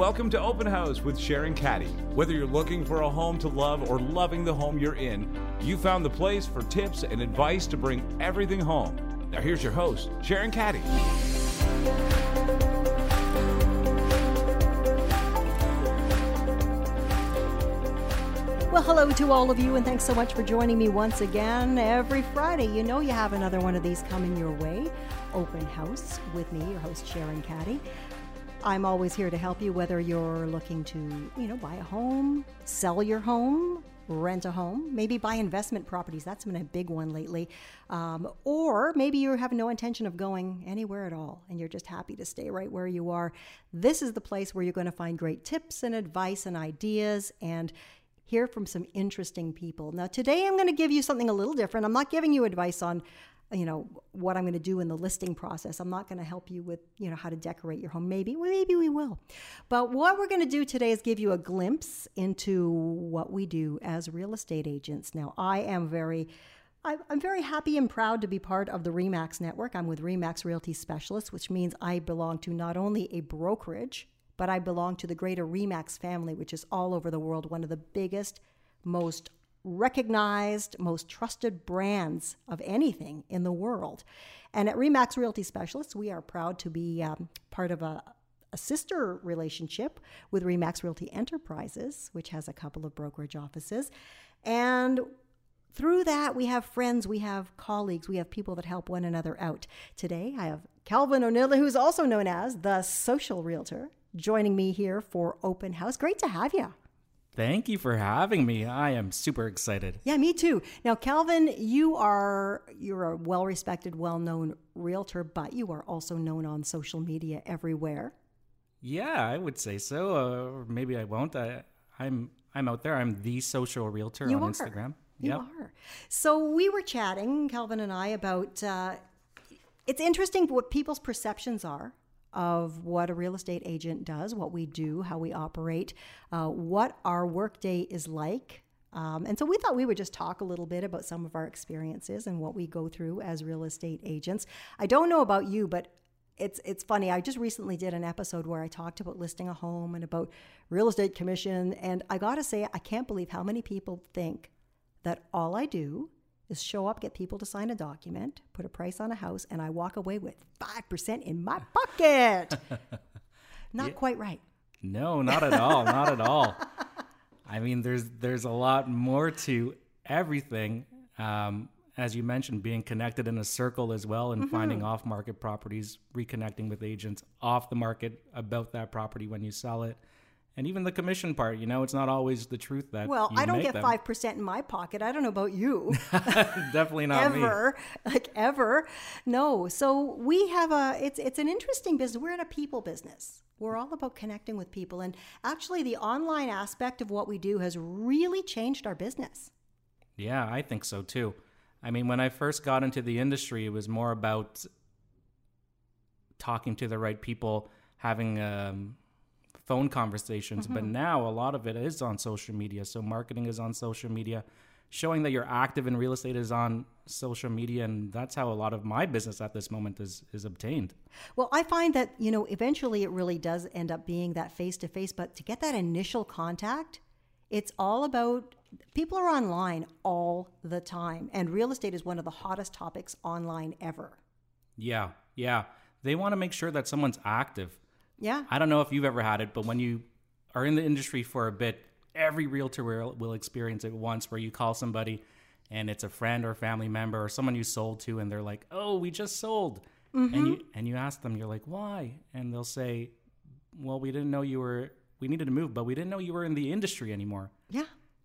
Welcome to Open House with Sharon Caddy. Whether you're looking for a home to love or loving the home you're in, you found the place for tips and advice to bring everything home. Now, here's your host, Sharon Caddy. Well, hello to all of you, and thanks so much for joining me once again. Every Friday, you know you have another one of these coming your way. Open House with me, your host, Sharon Caddy. I'm always here to help you, whether you're looking to, you know, buy a home, sell your home, rent a home, maybe buy investment properties. That's been a big one lately. Um, or maybe you have no intention of going anywhere at all and you're just happy to stay right where you are. This is the place where you're going to find great tips and advice and ideas and hear from some interesting people. Now, today I'm going to give you something a little different. I'm not giving you advice on you know what I'm going to do in the listing process. I'm not going to help you with you know how to decorate your home. Maybe, well, maybe we will. But what we're going to do today is give you a glimpse into what we do as real estate agents. Now, I am very I'm very happy and proud to be part of the REMAX network. I'm with REMAX Realty Specialists, which means I belong to not only a brokerage, but I belong to the greater REMAX family, which is all over the world, one of the biggest, most recognized, most trusted brands of anything in the world. And at REMAX Realty Specialists, we are proud to be um, part of a, a sister relationship with REMAX Realty Enterprises, which has a couple of brokerage offices. And through that, we have friends, we have colleagues, we have people that help one another out. Today, I have Calvin Onilla, who's also known as the social realtor joining me here for Open House. Great to have you. Thank you for having me. I am super excited. Yeah, me too. Now, Calvin, you are you're a well-respected, well-known realtor, but you are also known on social media everywhere. Yeah, I would say so. Uh, maybe I won't. I, I'm I'm out there. I'm the social realtor you on are. Instagram. You yep. are. So we were chatting, Calvin and I, about. Uh, it's interesting what people's perceptions are of what a real estate agent does, what we do, how we operate, uh, what our workday is like. Um, and so we thought we would just talk a little bit about some of our experiences and what we go through as real estate agents. I don't know about you, but it's it's funny. I just recently did an episode where I talked about listing a home and about real estate commission, and I got to say, I can't believe how many people think that all I do is show up, get people to sign a document, put a price on a house, and I walk away with 5% in my pocket. not yeah. quite right. No, not at all. not at all. I mean, there's there's a lot more to everything. Um, as you mentioned, being connected in a circle as well and mm-hmm. finding off market properties, reconnecting with agents off the market about that property when you sell it and even the commission part you know it's not always the truth that well i don't get them. 5% in my pocket. I don't know about you. Definitely not ever. Me. like ever. No. So we have a it's it's an interesting business. We're in a people business. We're all about connecting with people. And actually the online aspect of what we do has really changed our business. Yeah i think so too. I mean when i first got into the industry it was more about talking to the right people having um, phone conversations. Mm-hmm. But now a lot of it is on social media. So marketing is on social media. Showing that you're active in real estate is on social media, and that's how a lot of my business at this moment is is obtained. Well, I find that you know eventually it really does end up being that face to face, but to get that initial contact, it's all about people are online all the time, and real estate is one of the hottest topics online ever. Yeah, yeah. They want to make sure that someone's active. Yeah. I don't know if you've ever had it, but when you are in the industry for a bit, every realtor will, will experience it once where you call somebody and it's a friend or family member or someone you sold to and they're like, "Oh, we just sold." Mm-hmm. And you and you ask them, you're like, "Why?" And they'll say, "Well, we didn't know you were we needed to move, but we didn't know you were in the industry anymore." Yeah.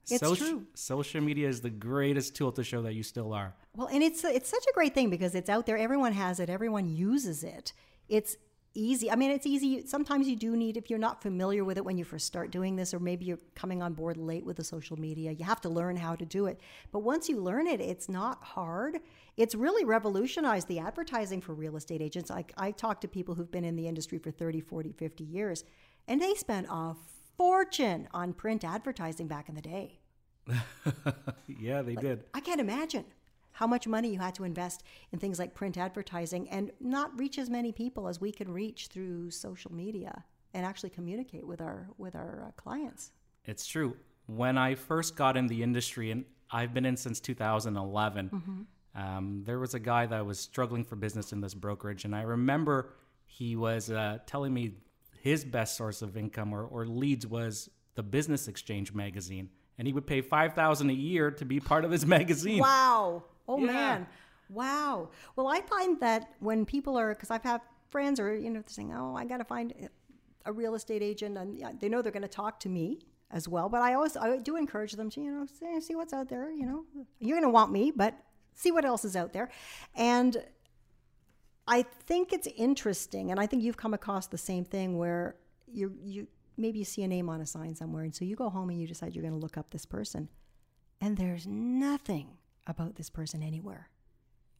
It's social, true. Social media is the greatest tool to show that you still are. Well, and it's it's such a great thing because it's out there. Everyone has it. Everyone uses it. It's easy. I mean, it's easy. Sometimes you do need, if you're not familiar with it when you first start doing this, or maybe you're coming on board late with the social media, you have to learn how to do it. But once you learn it, it's not hard. It's really revolutionized the advertising for real estate agents. I, I talk to people who've been in the industry for 30, 40, 50 years, and they spent a fortune on print advertising back in the day. yeah, they like, did. I can't imagine how much money you had to invest in things like print advertising and not reach as many people as we can reach through social media. and actually communicate with our with our uh, clients. It's true. When I first got in the industry, and I've been in since 2011, Mm-hmm. um, there was a guy that was struggling for business in this brokerage, and I remember he was uh, telling me his best source of income or, or leads was the Business Exchange magazine, and he would pay five thousand a year to be part of his magazine. Wow. Oh Yeah. man. Wow. Well, I find that when people are, because I've had friends or, you know, they're saying, oh, I got to find a real estate agent and yeah, they know they're going to talk to me as well. But I always, I do encourage them to, you know, see, see what's out there, you know, you're going to want me, but see what else is out there. And I think it's interesting, and I think you've come across the same thing where you you maybe you see a name on a sign somewhere, and so you go home and you decide you're going to look up this person, and there's nothing about this person anywhere.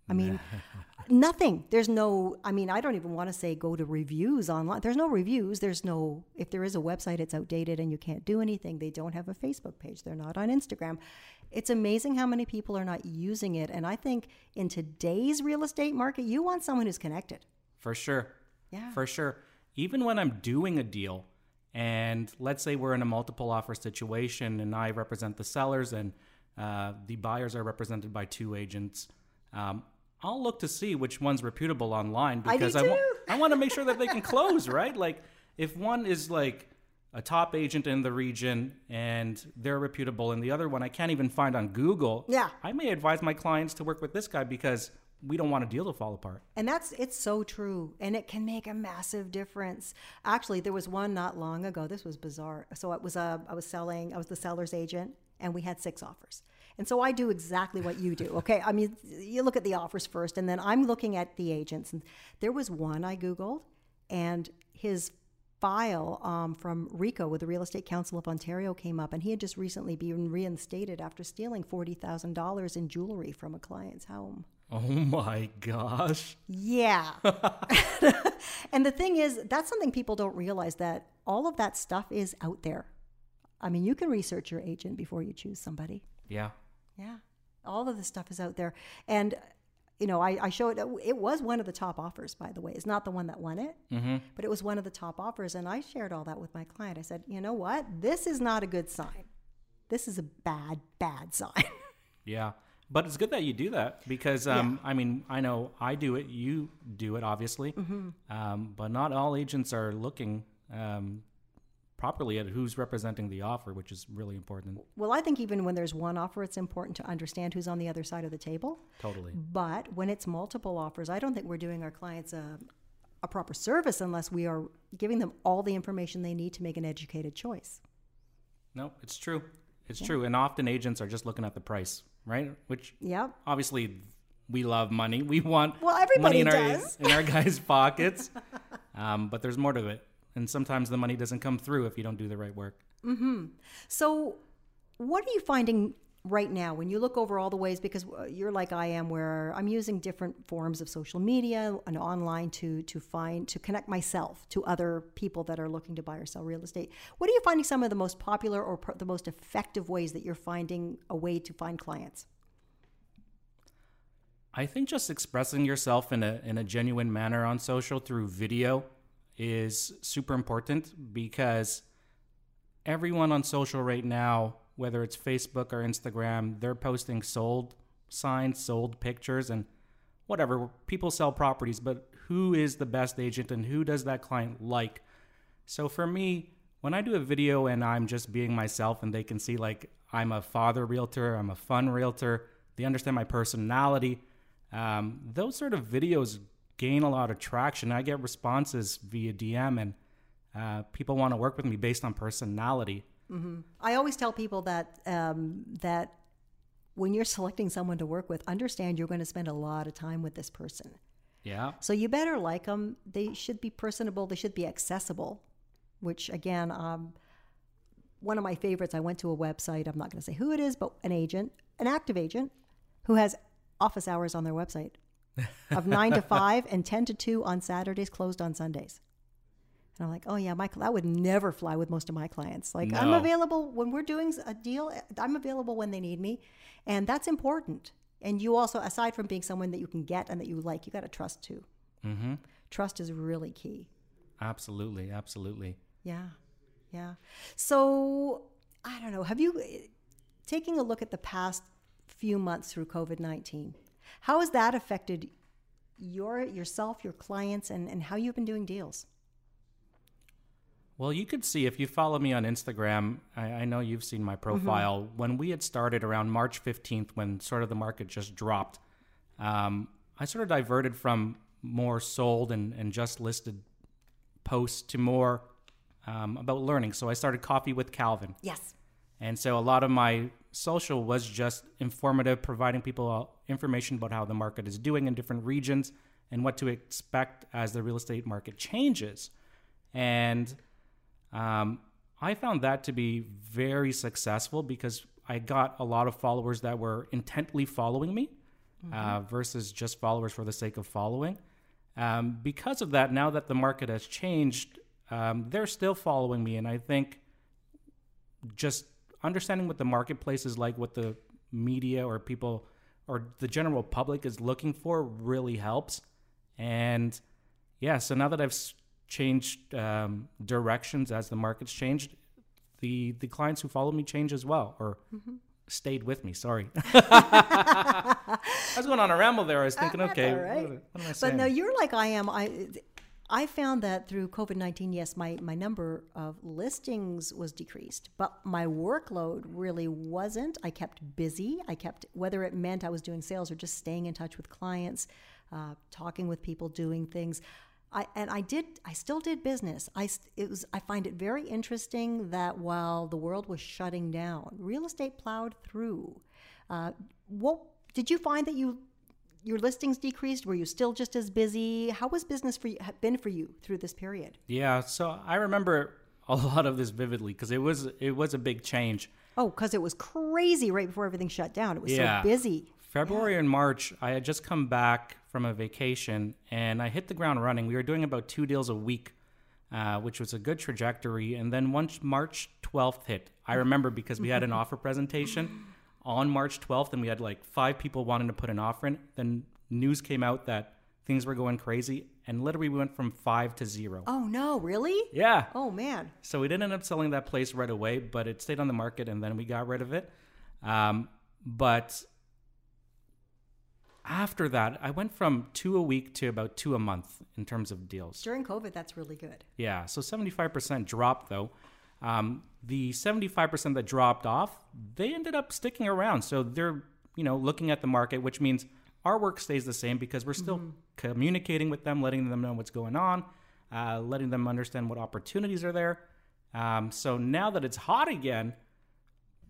I mean, nothing. There's no. I mean, I don't even want to say go to reviews online. There's no reviews. There's no. If there is a website, it's outdated and you can't do anything. They don't have a Facebook page. They're not on Instagram. It's amazing how many people are not using it. And I think in today's real estate market, you want someone who's connected. For sure. Yeah. For sure. Even when I'm doing a deal, and let's say we're in a multiple offer situation, and I represent the sellers, and uh, the buyers are represented by two agents. Um, I'll look to see which one's reputable online because I, wa- I want to make sure that they can close, right? Like if one is like a top agent in the region and they're reputable, and the other one I can't even find on Google, Yeah. I may advise my clients to work with this guy because we don't want a deal to fall apart. And that's it's so true, and it can make a massive difference. Actually, there was one not long ago. This was bizarre. So it was a I was selling. I was the seller's agent, and we had six offers. And so I do exactly what you do. Okay, I mean, you look at the offers first, and then I'm looking at the agents. And there was one I googled, and his file um, from RECO with the Real Estate Council of Ontario came up, and he had just recently been reinstated after stealing forty thousand dollars in jewelry from a client's home. Oh my gosh. Yeah. and the thing is, that's something people don't realize that all of that stuff is out there. I mean, you can research your agent before you choose somebody. Yeah. Yeah. All of this stuff is out there. And, you know, I, I showed it was one of the top offers, by the way. It's not the one that won it, Mm-hmm. but it was one of the top offers. And I shared all that with my client. I said, you know what? This is not a good sign. This is a bad, bad sign. Yeah. But it's good that you do that because, um, I mean, I know I do it, you do it, obviously. Mm-hmm. Um, but not all agents are looking um, properly at who's representing the offer, which is really important. well, I think even when there's one offer, it's important to understand who's on the other side of the table. Totally. But when it's multiple offers, I don't think we're doing our clients a, a proper service unless we are giving them all the information they need to make an educated choice. No, it's true. It's true. And often agents are just looking at the price, right? Which yeah, obviously we love money. We want Well, everybody money in does. our in our guys' pockets. um, but there's more to it, and sometimes the money doesn't come through if you don't do the right work. Mm-hmm. So, what are you finding right now when you look over all the ways? Because uh, you're like I am, where I'm using different forms of social media and online to to find to connect myself to other people that are looking to buy or sell real estate. What are you finding some of the most popular or the most effective ways that you're finding a way to find clients? I think just expressing yourself in a in a genuine manner on social through video is super important because everyone on social right now, whether it's Facebook or Instagram, they're posting sold signs, sold pictures and whatever. People sell properties, but who is the best agent and who does that client like? So for me, when I do a video and I'm just being myself and they can see like I'm a father realtor, I'm a fun realtor, they understand my personality, um, those sort of videos gain a lot of traction. I get responses via DM and uh, people want to work with me based on personality. I always tell people that um, that when you're selecting someone to work with, understand you're going to spend a lot of time with this person. Yeah. So you better like them. They should be personable. They should be accessible. Which again, um, one of my favorites. I went to a website. I'm not going to say who it is, but an agent, an active agent, who has office hours on their website of nine to five and ten to two on Saturdays, closed on Sundays. And I'm like, oh yeah, my that would never fly with most of my clients. Like I'm available when we're doing a deal. I'm available when they need me, and that's important. And you also, aside from being someone that you can get and that you like, you got to trust too. Mm-hmm. Trust is really key. Absolutely. Absolutely. Yeah. Yeah. So I don't know. Have you taking a look at the past few months through COVID nineteen? How has that affected your yourself, your clients, and, and how you've been doing deals? Well, you could see if you follow me on Instagram. I, I know you've seen my profile. Mm-hmm. When we had started around March 15th, when sort of the market just dropped, um, I sort of diverted from more sold and, and just listed posts to more um, about learning. So I started Coffee with Calvin. Yes. And so a lot of my social was just informative, providing people uh, information about how the market is doing in different regions and what to expect as the real estate market changes. And um, I found that to be very successful because I got a lot of followers that were intently following me uh, versus just followers for the sake of following. Um, because of that, now that the market has changed, um, they're still following me. And I think just understanding what the marketplace is like, what the media or people or the general public is looking for really helps. And yeah, so now that I've changed um, directions as the market's changed, the the clients who follow me change as well, or stayed with me. Sorry, I was going on a ramble there. I was thinking, That's okay, right. what, what am I But no, you're like I am. I I found that through COVID nineteen, yes, my my number of listings was decreased, but my workload really wasn't. I kept busy. I kept whether it meant I was doing sales or just staying in touch with clients, uh, talking with people, doing things. I, and I did. I still did business. I it was. I find it very interesting that while the world was shutting down, real estate plowed through. Uh, what did you find that you your listings decreased? Were you still just as busy? How was business for you been for you through this period? Yeah, so I remember a lot of this vividly because it was it was a big change. Oh, because it was crazy right before everything shut down. It was Yeah. so busy. February and March, I had just come back from a vacation and I hit the ground running. We were doing about two deals a week, uh, which was a good trajectory. And then once March 12th hit, I remember because we had an offer presentation on March 12th and we had like five people wanting to put an offer in. Then news came out that things were going crazy and literally we went from five to zero. Oh no, really? Yeah. Oh man. So we didn't end up selling that place right away, but it stayed on the market and then we got rid of it. Um, but after that, I went from two a week to about two a month in terms of deals. During COVID, that's really good. Yeah, so 75% drop, though. Um, the 75% that dropped off, they ended up sticking around. So they're, you know, looking at the market, which means our work stays the same because we're still communicating with them, letting them know what's going on, uh, letting them understand what opportunities are there. Um, so now that it's hot again,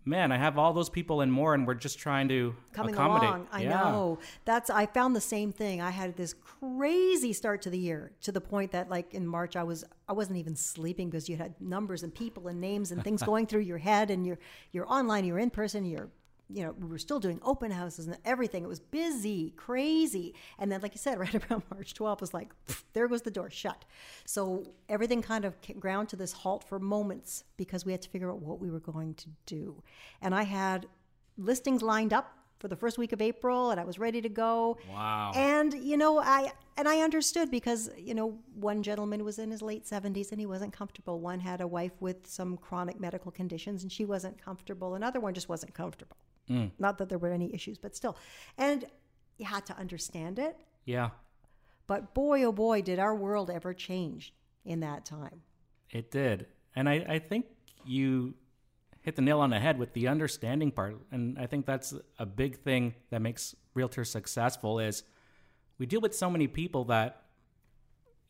man, I have all those people and more, and we're just trying to Coming accommodate. along, I Yeah. know. That's I found the same thing. I had this crazy start to the year to the point that like in March I was I wasn't even sleeping because you had numbers and people and names and things going through your head and you're you're online, you're in person, you're you know, we were still doing open houses and everything. It was busy, crazy. And then, like you said, right around March 12th was like, pff, there goes the door shut. So everything kind of ground to this halt for moments because we had to figure out what we were going to do. And I had listings lined up for the first week of April and I was ready to go. Wow. And you know, I and I understood because, you know, one gentleman was in his late 70s and he wasn't comfortable. One had a wife with some chronic medical conditions and she wasn't comfortable. Another one just wasn't comfortable. Mm. Not that there were any issues, but still. And you had to understand it. Yeah, But boy, oh boy, did our world ever change in that time. It did. And I, I think you hit the nail on the head with the understanding part. And I think that's a big thing that makes realtors successful is we deal with so many people that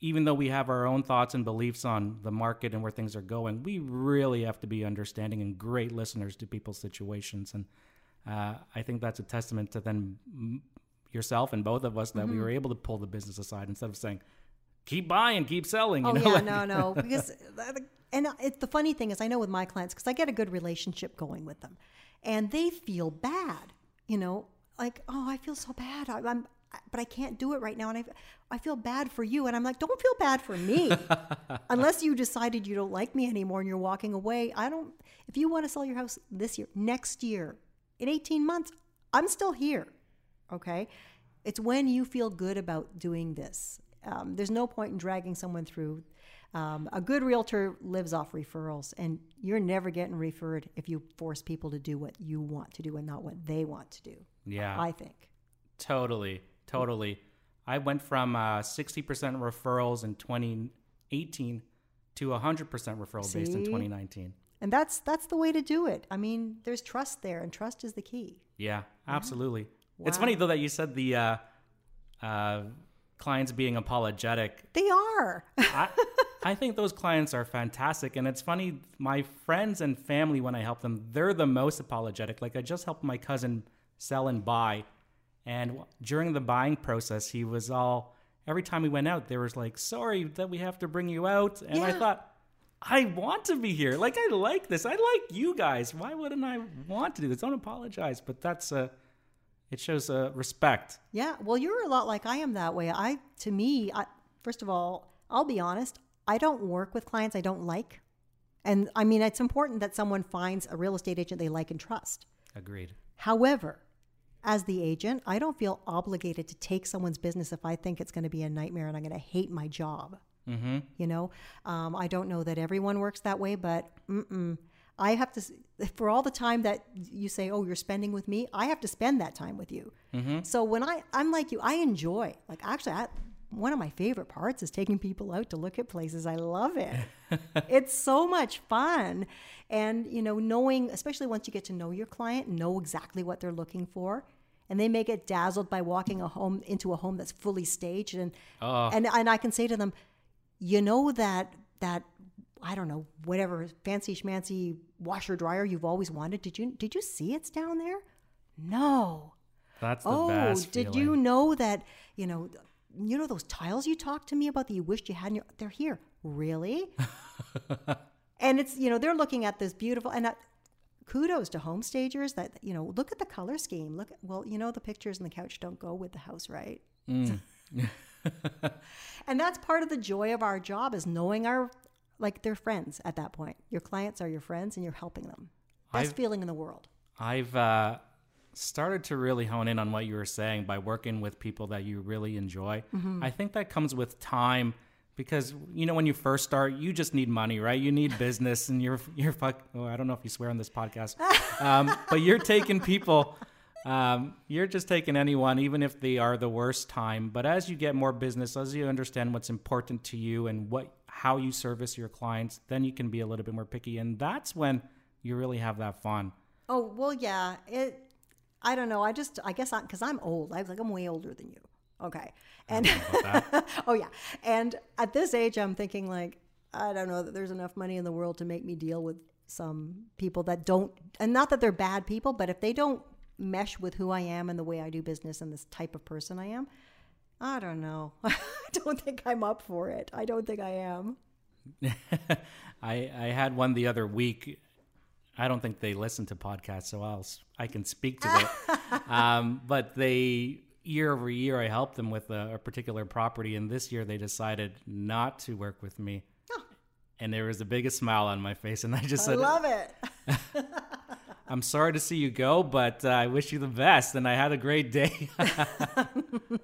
even though we have our own thoughts and beliefs on the market and where things are going, we really have to be understanding and great listeners to people's situations. And uh, I think that's a testament to then yourself and both of us that we mm-hmm. were able to pull the business aside instead of saying, keep buying, keep selling. You Oh know, yeah, like- no, no, because uh, and uh, it, the funny thing is, I know with my clients because I get a good relationship going with them, and they feel bad, you know, like oh, I feel so bad, I, I'm, but I can't do it right now, and I, I feel bad for you, and I'm like, don't feel bad for me, unless you decided you don't like me anymore and you're walking away. I don't. If you want to sell your house this year, next year, in 18 months, I'm still here. Okay, it's when you feel good about doing this Um, there's no point in dragging someone through. Um, a good realtor lives off referrals, and you're never getting referred if you force people to do what you want to do and not what they want to do. Yeah. I think. Totally, totally. I went from uh, 60% referrals in 2018 to 100% referral based in 2019. And that's that's the way to do it. I mean, there's trust there, and trust is the key. Yeah, absolutely. It's Wow. funny though that you said the uh, uh, clients being apologetic. They are. I, I think those clients are fantastic, and it's funny. My friends and family, when I help them, they're the most apologetic. Like I just helped my cousin sell and buy, and during the buying process, he was all. Every time we went out, there was like, "Sorry that we have to bring you out," and I thought. I want to be here. Like I like this. I like you guys. Why wouldn't I want to do this? Don't apologize. But that's uh it shows uh, respect. Yeah, well, you're a lot like I am that way. I, to me, I, first of all, I'll be honest. I don't work with clients I don't like, and I mean it's important that someone finds a real estate agent they like and trust. Agreed. However, as the agent, I don't feel obligated to take someone's business if I think it's going to be a nightmare and I'm going to hate my job. Mm-hmm. You know, um, I don't know that everyone works that way, but mm-mm. I have to, for all the time that you say, oh, you're spending with me, I have to spend that time with you. So when I, I'm like you, I enjoy, like, actually, I, one of my favorite parts is taking people out to look at places. I love it. it's so much fun. And, you know, knowing, especially once you get to know your client, know exactly what they're looking for. And they may get dazzled by walking a home into a home that's fully staged, and Oh. and and I can say to them, you know that that I don't know whatever fancy schmancy washer dryer you've always wanted. Did you did you see it's down there? No. That's the oh, did feeling. you know that you know you know those tiles you talked to me about that you wished you had? In your, they're here. Really? and it's you know they're looking at this beautiful and. I, Kudos to home stagers that you know. Look at the color scheme. Look, at, well, you know the pictures and the couch don't go with the house, right? Mm. and that's part of the joy of our job is knowing our like they're friends at that point your clients are your friends and you're helping them best I've- feeling in the world I've uh, started to really hone in on what you were saying by working with people that you really enjoy. Mm-hmm. I think that comes with time because you know when you first start, you just need money, right? You need business, and you're you're fuck. Oh, I don't know if you swear on this podcast, um, but you're taking people. Um, you're just taking anyone, even if they are the worst time. But as you get more business, as you understand what's important to you and what how you service your clients, then you can be a little bit more picky, and that's when you really have that fun. oh well yeah it i don't know. I just i guess I because i'm old. I was like i'm way older than you. Okay. And oh yeah. And at this age i'm thinking like i don't know that there's enough money in the world to make me deal with some people that don't and not that they're bad people but if they don't mesh with who i am and the way i do business and this type of person i am i don't know i don't think i'm up for it i don't think i am I I had one the other week. I don't think they listen to podcasts, so I'll I can speak to it. um, but they year over year, I helped them with a, a particular property, and this year they decided not to work with me. And there was the biggest smile on my face, and I just Oh. i said, love it "I'm sorry to see you go, but uh, I wish you the best." And I had a great day.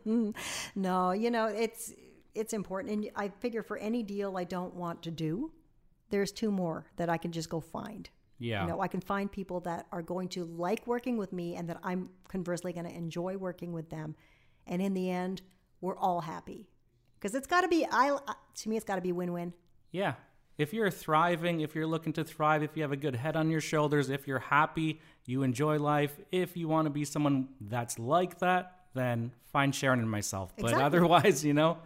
No, you know, it's it's important and I figure for any deal I don't want to do, there's two more that I can just go find. yeah, You know, I can find people that are going to like working with me and that I'm conversely going to enjoy working with them. And in the end, we're all happy. Cuz it's got to be I to me it's got to be win-win. Yeah. If you're thriving, if you're looking to thrive, if you have a good head on your shoulders, if you're happy, you enjoy life, if you want to be someone that's like that, then find Sharon and myself. But otherwise, you know,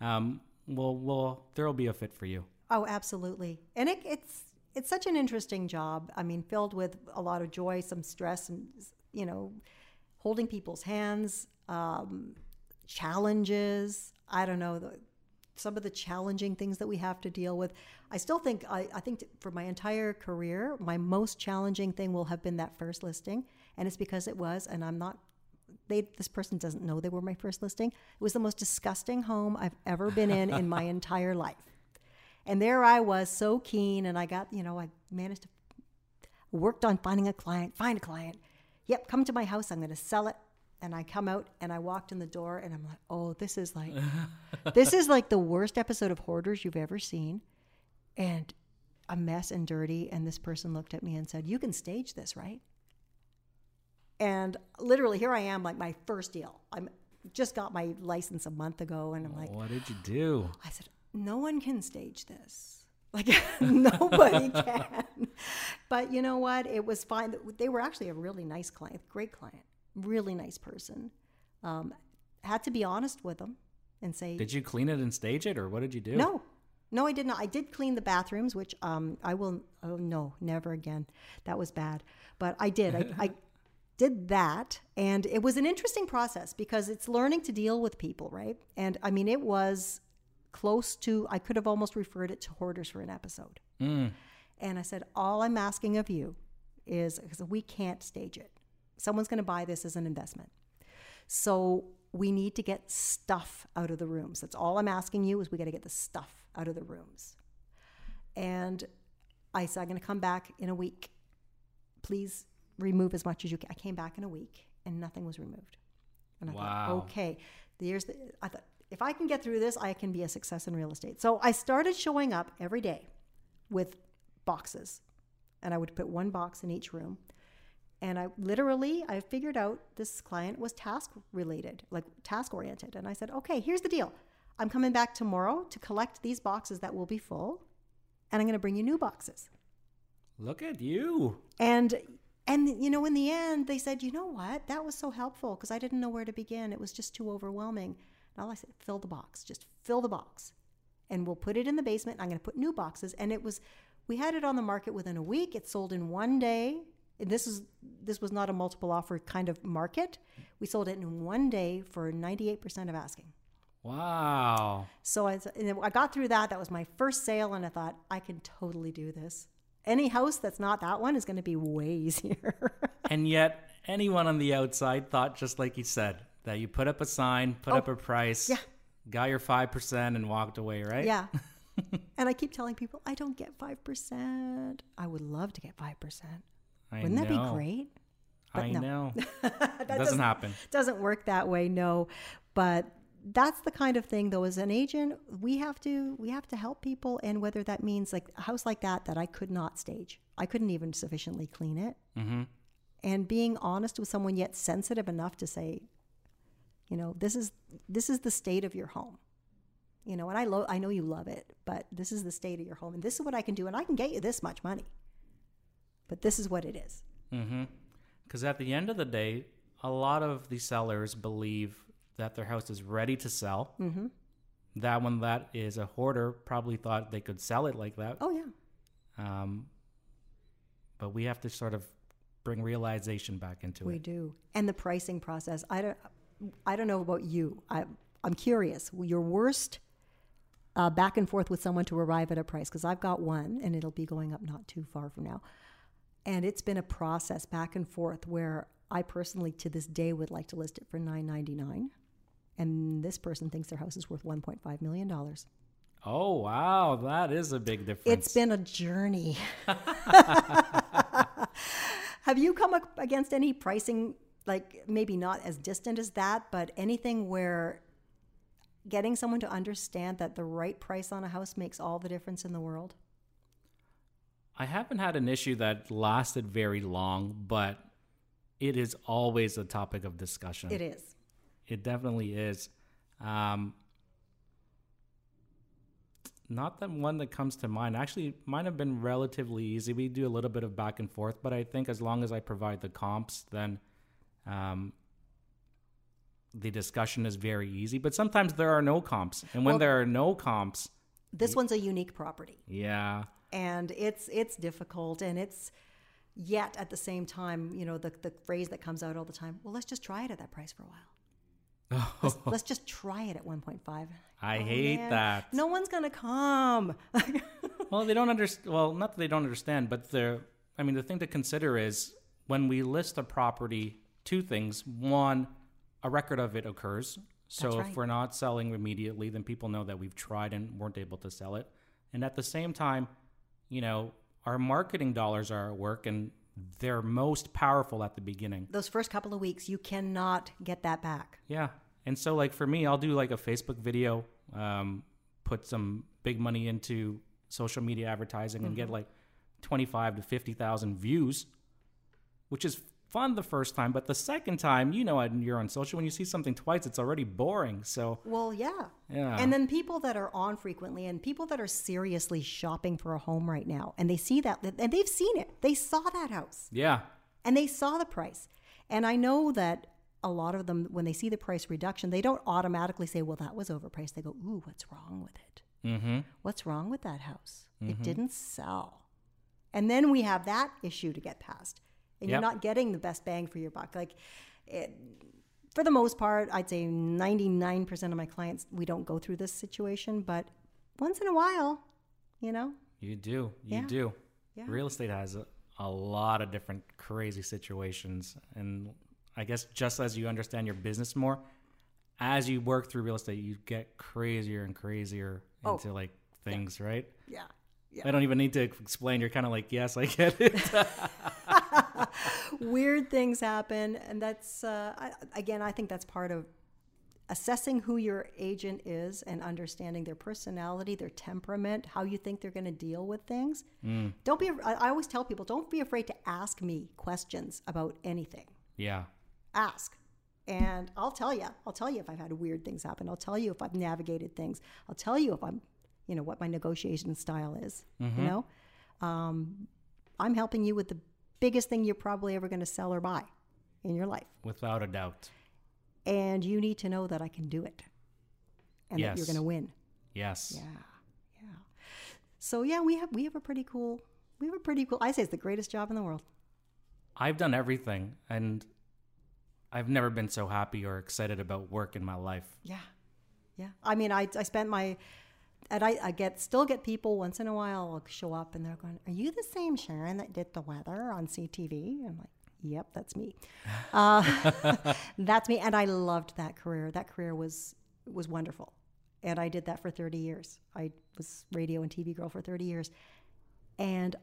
um, we'll, we'll, there will be a fit for you. Oh, absolutely. And it, it's it's such an interesting job. I mean, filled with a lot of joy, some stress, and you know, holding people's hands, um, challenges. I don't know the, some of the challenging things that we have to deal with. I still think I, I think for my entire career, my most challenging thing will have been that first listing, and it's because it was, and I'm not. They, this person doesn't know they were my first listing. It was the most disgusting home I've ever been in in my entire life. And there I was, so keen, and I got, you know, I managed to worked on finding a client, find a client. Yep, come to my house. I'm going to sell it, And I come out and I walked in the door and I'm like, oh, this is like, this is like the worst episode of Hoarders you've ever seen. And a mess and dirty. And this person looked at me and said, you can stage this, right? And literally, here I am, like my first deal. I'm just got my license a month ago, and I'm like, what did you do? I said, no one can stage this. Like nobody can. But you know what? It was fine. They were actually a really nice client, great client, really nice person. Um, had to be honest with them and say, Did you clean it and stage it, or what did you do? no, no, I did not. I did clean the bathrooms, which um, I will. Oh no, never again. That was bad. But I did. I, I did that, and it was an interesting process because it's learning to deal with people, right? And I mean, it was close to. I could have almost referred it to hoarders for an episode. Mm. And I said, all I'm asking of you is because we can't stage it. Someone's going to buy this as an investment. So we need to get stuff out of the rooms. That's all I'm asking you is we got to get the stuff out of the rooms. And I said, I'm going to come back in a week. Please remove as much as you can. I came back in a week and nothing was removed. And I Wow. thought, okay, here's the, I thought, if I can get through this, I can be a success in real estate. So I started showing up every day with boxes and I would put one box in each room. And I literally, I figured out this client was task related, like task oriented. And I said, okay, here's the deal. I'm coming back tomorrow to collect these boxes that will be full, and I'm going to bring you new boxes. Look at you. And and you know, in the end, they said, you know what? That was so helpful because I didn't know where to begin. It was just too overwhelming. And all I said, fill the box, just fill the box, and we'll put it in the basement. I'm going to put new boxes, and it was. We had it on the market within a week. It sold in one day. And this is this was not a multiple offer kind of market. We sold it in one day for 98% of asking. Wow. So I, and I got through that. That was my first sale, and I thought I can totally do this. Any house that's not that one is going to be way easier. And yet, anyone on the outside thought, just like you said, that you put up a sign, put Oh, up a price, yeah. got your 5% and walked away, right? yeah. and I keep telling people I don't get five percent. I would love to get five percent. I Wouldn't that be great? But I no. know. that doesn't happen. Doesn't work that way, no. But that's the kind of thing though as an agent we have to we have to help people and whether that means like a house like that that i could not stage i couldn't even sufficiently clean it Mm-hmm. and being honest with someone yet sensitive enough to say you know this is this is the state of your home you know and i lo- i know you love it but this is the state of your home and this is what i can do and i can get you this much money but this is what it is Mm-hmm. Because at the end of the day, a lot of the sellers believe that their house is ready to sell. mm-hmm. That one that is a hoarder probably thought they could sell it like that. oh yeah Um, but we have to sort of bring realization back into we it. We do and the pricing process i don't i don't know about you I, i'm curious your worst uh, back and forth with someone to arrive at a price because i've got one and it'll be going up not too far from now and it's been a process back and forth where i personally to this day would like to list it for 999 and this person thinks their house is worth 1.5 million dollars. Oh wow, that is a big difference. it's been a journey. Have you come up against any pricing like maybe not as distant as that but anything where getting someone to understand that the right price on a house makes all the difference in the world I haven't had an issue that lasted very long, but it is always a topic of discussion. it is It definitely is. Um, not that one that comes to mind. Actually, mine have been relatively easy. We do a little bit of back and forth, but I think as long as I provide the comps, then um, the discussion is very easy. But sometimes there are no comps, and when Well- there are no comps, this one's a unique property yeah, and it's it's difficult and it's yet at the same time you know the, the phrase that comes out all the time well let's just try it at that price for a while let's, let's just try it at 1.5 I Oh, hate man, that. no one's gonna come Well, they don't understand. Well, not that they don't understand, but the I mean, the thing to consider is when we list a property, two things. One, a record of it occurs. So That's if we're not selling immediately, then people know that we've tried and weren't able to sell it. And at the same time, you know, our marketing dollars are at work, and they're most powerful at the beginning. Those first couple of weeks, you cannot get that back. Yeah. And so, like, for me, I'll do like a Facebook video, um, put some big money into social media advertising and get like 25 to 50,000 views, which is fun the first time. But the second time, you know, you're on social, when you see something twice, it's already boring. So, Well, yeah. Yeah. And then people that are on frequently and people that are seriously shopping for a home right now and they see that and they've seen it. They saw that house yeah. and they saw the price. And I know that a lot of them, when they see the price reduction, they don't automatically say, well, that was overpriced. They go, ooh, what's wrong with it? Mm-hmm. What's wrong with that house? It didn't sell. And then we have that issue to get past. And you're not getting the best bang for your buck. Like, it, for the most part, I'd say 99% of my clients, we don't go through this situation, but once in a while, you know, You do. You Yeah. do. Yeah. Real estate has a, a lot of different crazy situations. And I guess just as you understand your business more, as you work through real estate, you get crazier and crazier Oh. into like things, right? yeah. I don't even need to explain. You're kind of like, yes, I get it. Weird things happen. And that's, uh, I, again, I think that's part of assessing who your agent is and understanding their personality, their temperament, how you think they're going to deal with things. Don't be, I, I always tell people, don't be afraid to ask me questions about anything. yeah. Ask. And I'll tell you, I'll tell you if I've had weird things happen. I'll tell you if I've navigated things. I'll tell you if I'm, you know, what my negotiation style is. You know, um, I'm helping you with the biggest thing you're probably ever going to sell or buy in your life Without a doubt. and you need to know that I can do it and that you're going to win. Yes. Yeah, yeah. So yeah, we have we have a pretty cool we have a pretty cool. I say it's the greatest job in the world. I've done everything and I've never been so happy or excited about work in my life. Yeah, yeah. I mean, I I spent my and I, I get still get people once in a while will show up and they're going, "Are you the same Sharon that did the weather on CTV?" And I'm like, "Yep, that's me. Uh, that's me." And I loved that career. That career was was wonderful, and I did that for 30 years. I was radio and TV girl for 30 years, and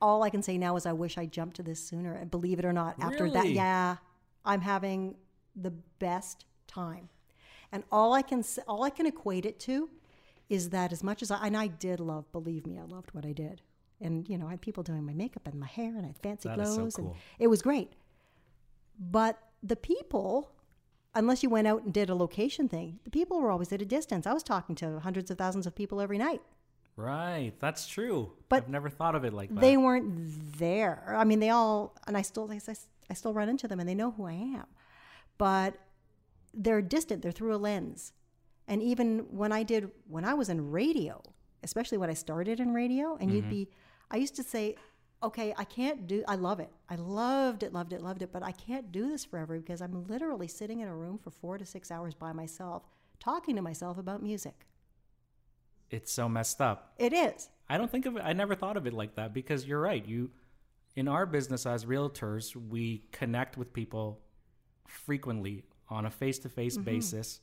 all I can say now is I wish I jumped to this sooner. And believe it or not, after that, yeah, I'm having the best time. And all I can all I can equate it to is that as much as I and I did love, believe me, I loved what I did. And you know, I had people doing my makeup and my hair, and I had fancy That is so clothes, cool. and it was great. But the people, unless you went out and did a location thing, the people were always at a distance. I was talking to hundreds of thousands of people every night. Right. That's true. But I've never thought of it like that. They weren't there. I mean, they all, and I still, I, I still run into them, and they know who I am, but they're distant. They're through a lens. And even when I did, when I was in radio, especially when I started in radio, and you'd be, I used to say, okay, I can't do, I love it. I loved it, loved it, loved it, but I can't do this forever because I'm literally sitting in a room for four to six hours by myself, talking to myself about music. it's so messed up. It is. I don't think of it. I never thought of it like that because you're right. You, in our business as realtors, we connect with people frequently on a face-to-face Mm-hmm. basis,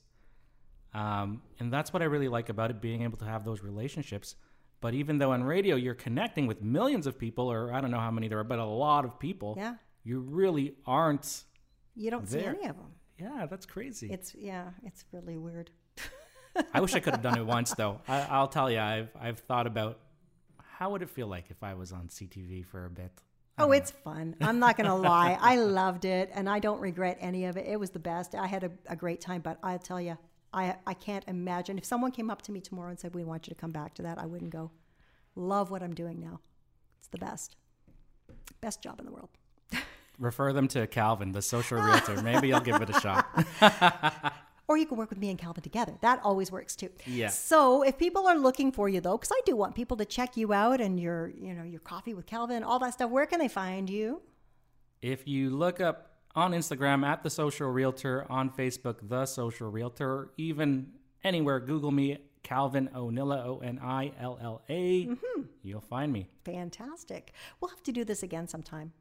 um, and that's what I really like about it, being able to have those relationships. But even though on radio you're connecting with millions of people, or I don't know how many there are, but a lot of people, Yeah. you really aren't. You don't see any of them. Yeah, that's crazy. It's, yeah, it's really weird. I wish I could have done it once, though. I, I'll tell you, I've I've thought about how would it feel like if I was on CTV for a bit. Oh, it's fun. I'm not going to lie. I loved it and I don't regret any of it. It was the best. I had a, a great time, but I'll tell you, I, I can't imagine. If someone came up to me tomorrow and said, We want you to come back to that, I wouldn't go. Love what I'm doing now. It's the best. Best job in the world. Refer them to Calvin, the social realtor. Maybe I'll give it a shot. Or you can work with me and Calvin together. That always works too. Yeah. So if people are looking for you though, because I do want people to check you out and your, you know, your coffee with Calvin, all that stuff, where can they find you? if you look up on Instagram at the social realtor, on Facebook, the social realtor, even anywhere, Google me, Calvin Onilla, O N I L L A, mm-hmm. you'll find me. Fantastic. We'll have to do this again sometime.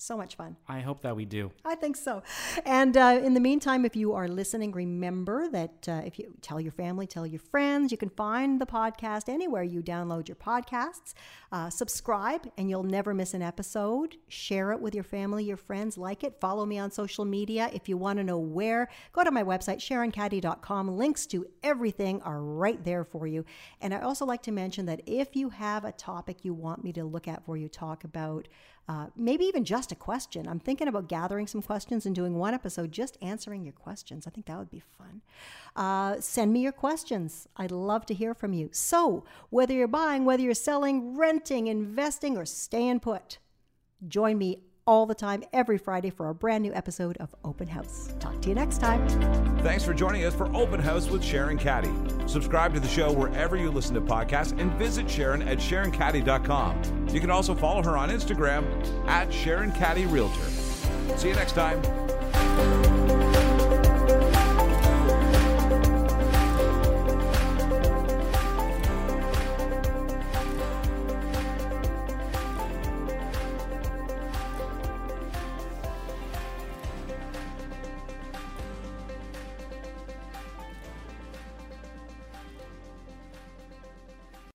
So much fun. I hope that we do. I think so. And uh, in the meantime, if you are listening, remember that uh, if you tell your family, tell your friends, you can find the podcast anywhere you download your podcasts. Uh, subscribe, and you'll never miss an episode. Share it with your family, your friends, like it. Follow me on social media. If you want to know where, go to my website, SharonCaddy.com. Links to everything are right there for you. And I also like to mention that if you have a topic you want me to look at for you, talk about, uh, maybe even just a question. I'm thinking about gathering some questions and doing one episode just answering your questions. I think that would be fun. Uh, send me your questions. I'd love to hear from you. So, whether you're buying, whether you're selling, renting, investing, or staying put, join me all the time every Friday for a brand new episode of Open House. Talk to you next time. Thanks for joining us for Open House with Sharon Caddy. Subscribe to the show wherever you listen to podcasts and visit Sharon at SharonCaddy.com. You can also follow her on Instagram at Sharon Caddy Realtor. See you next time.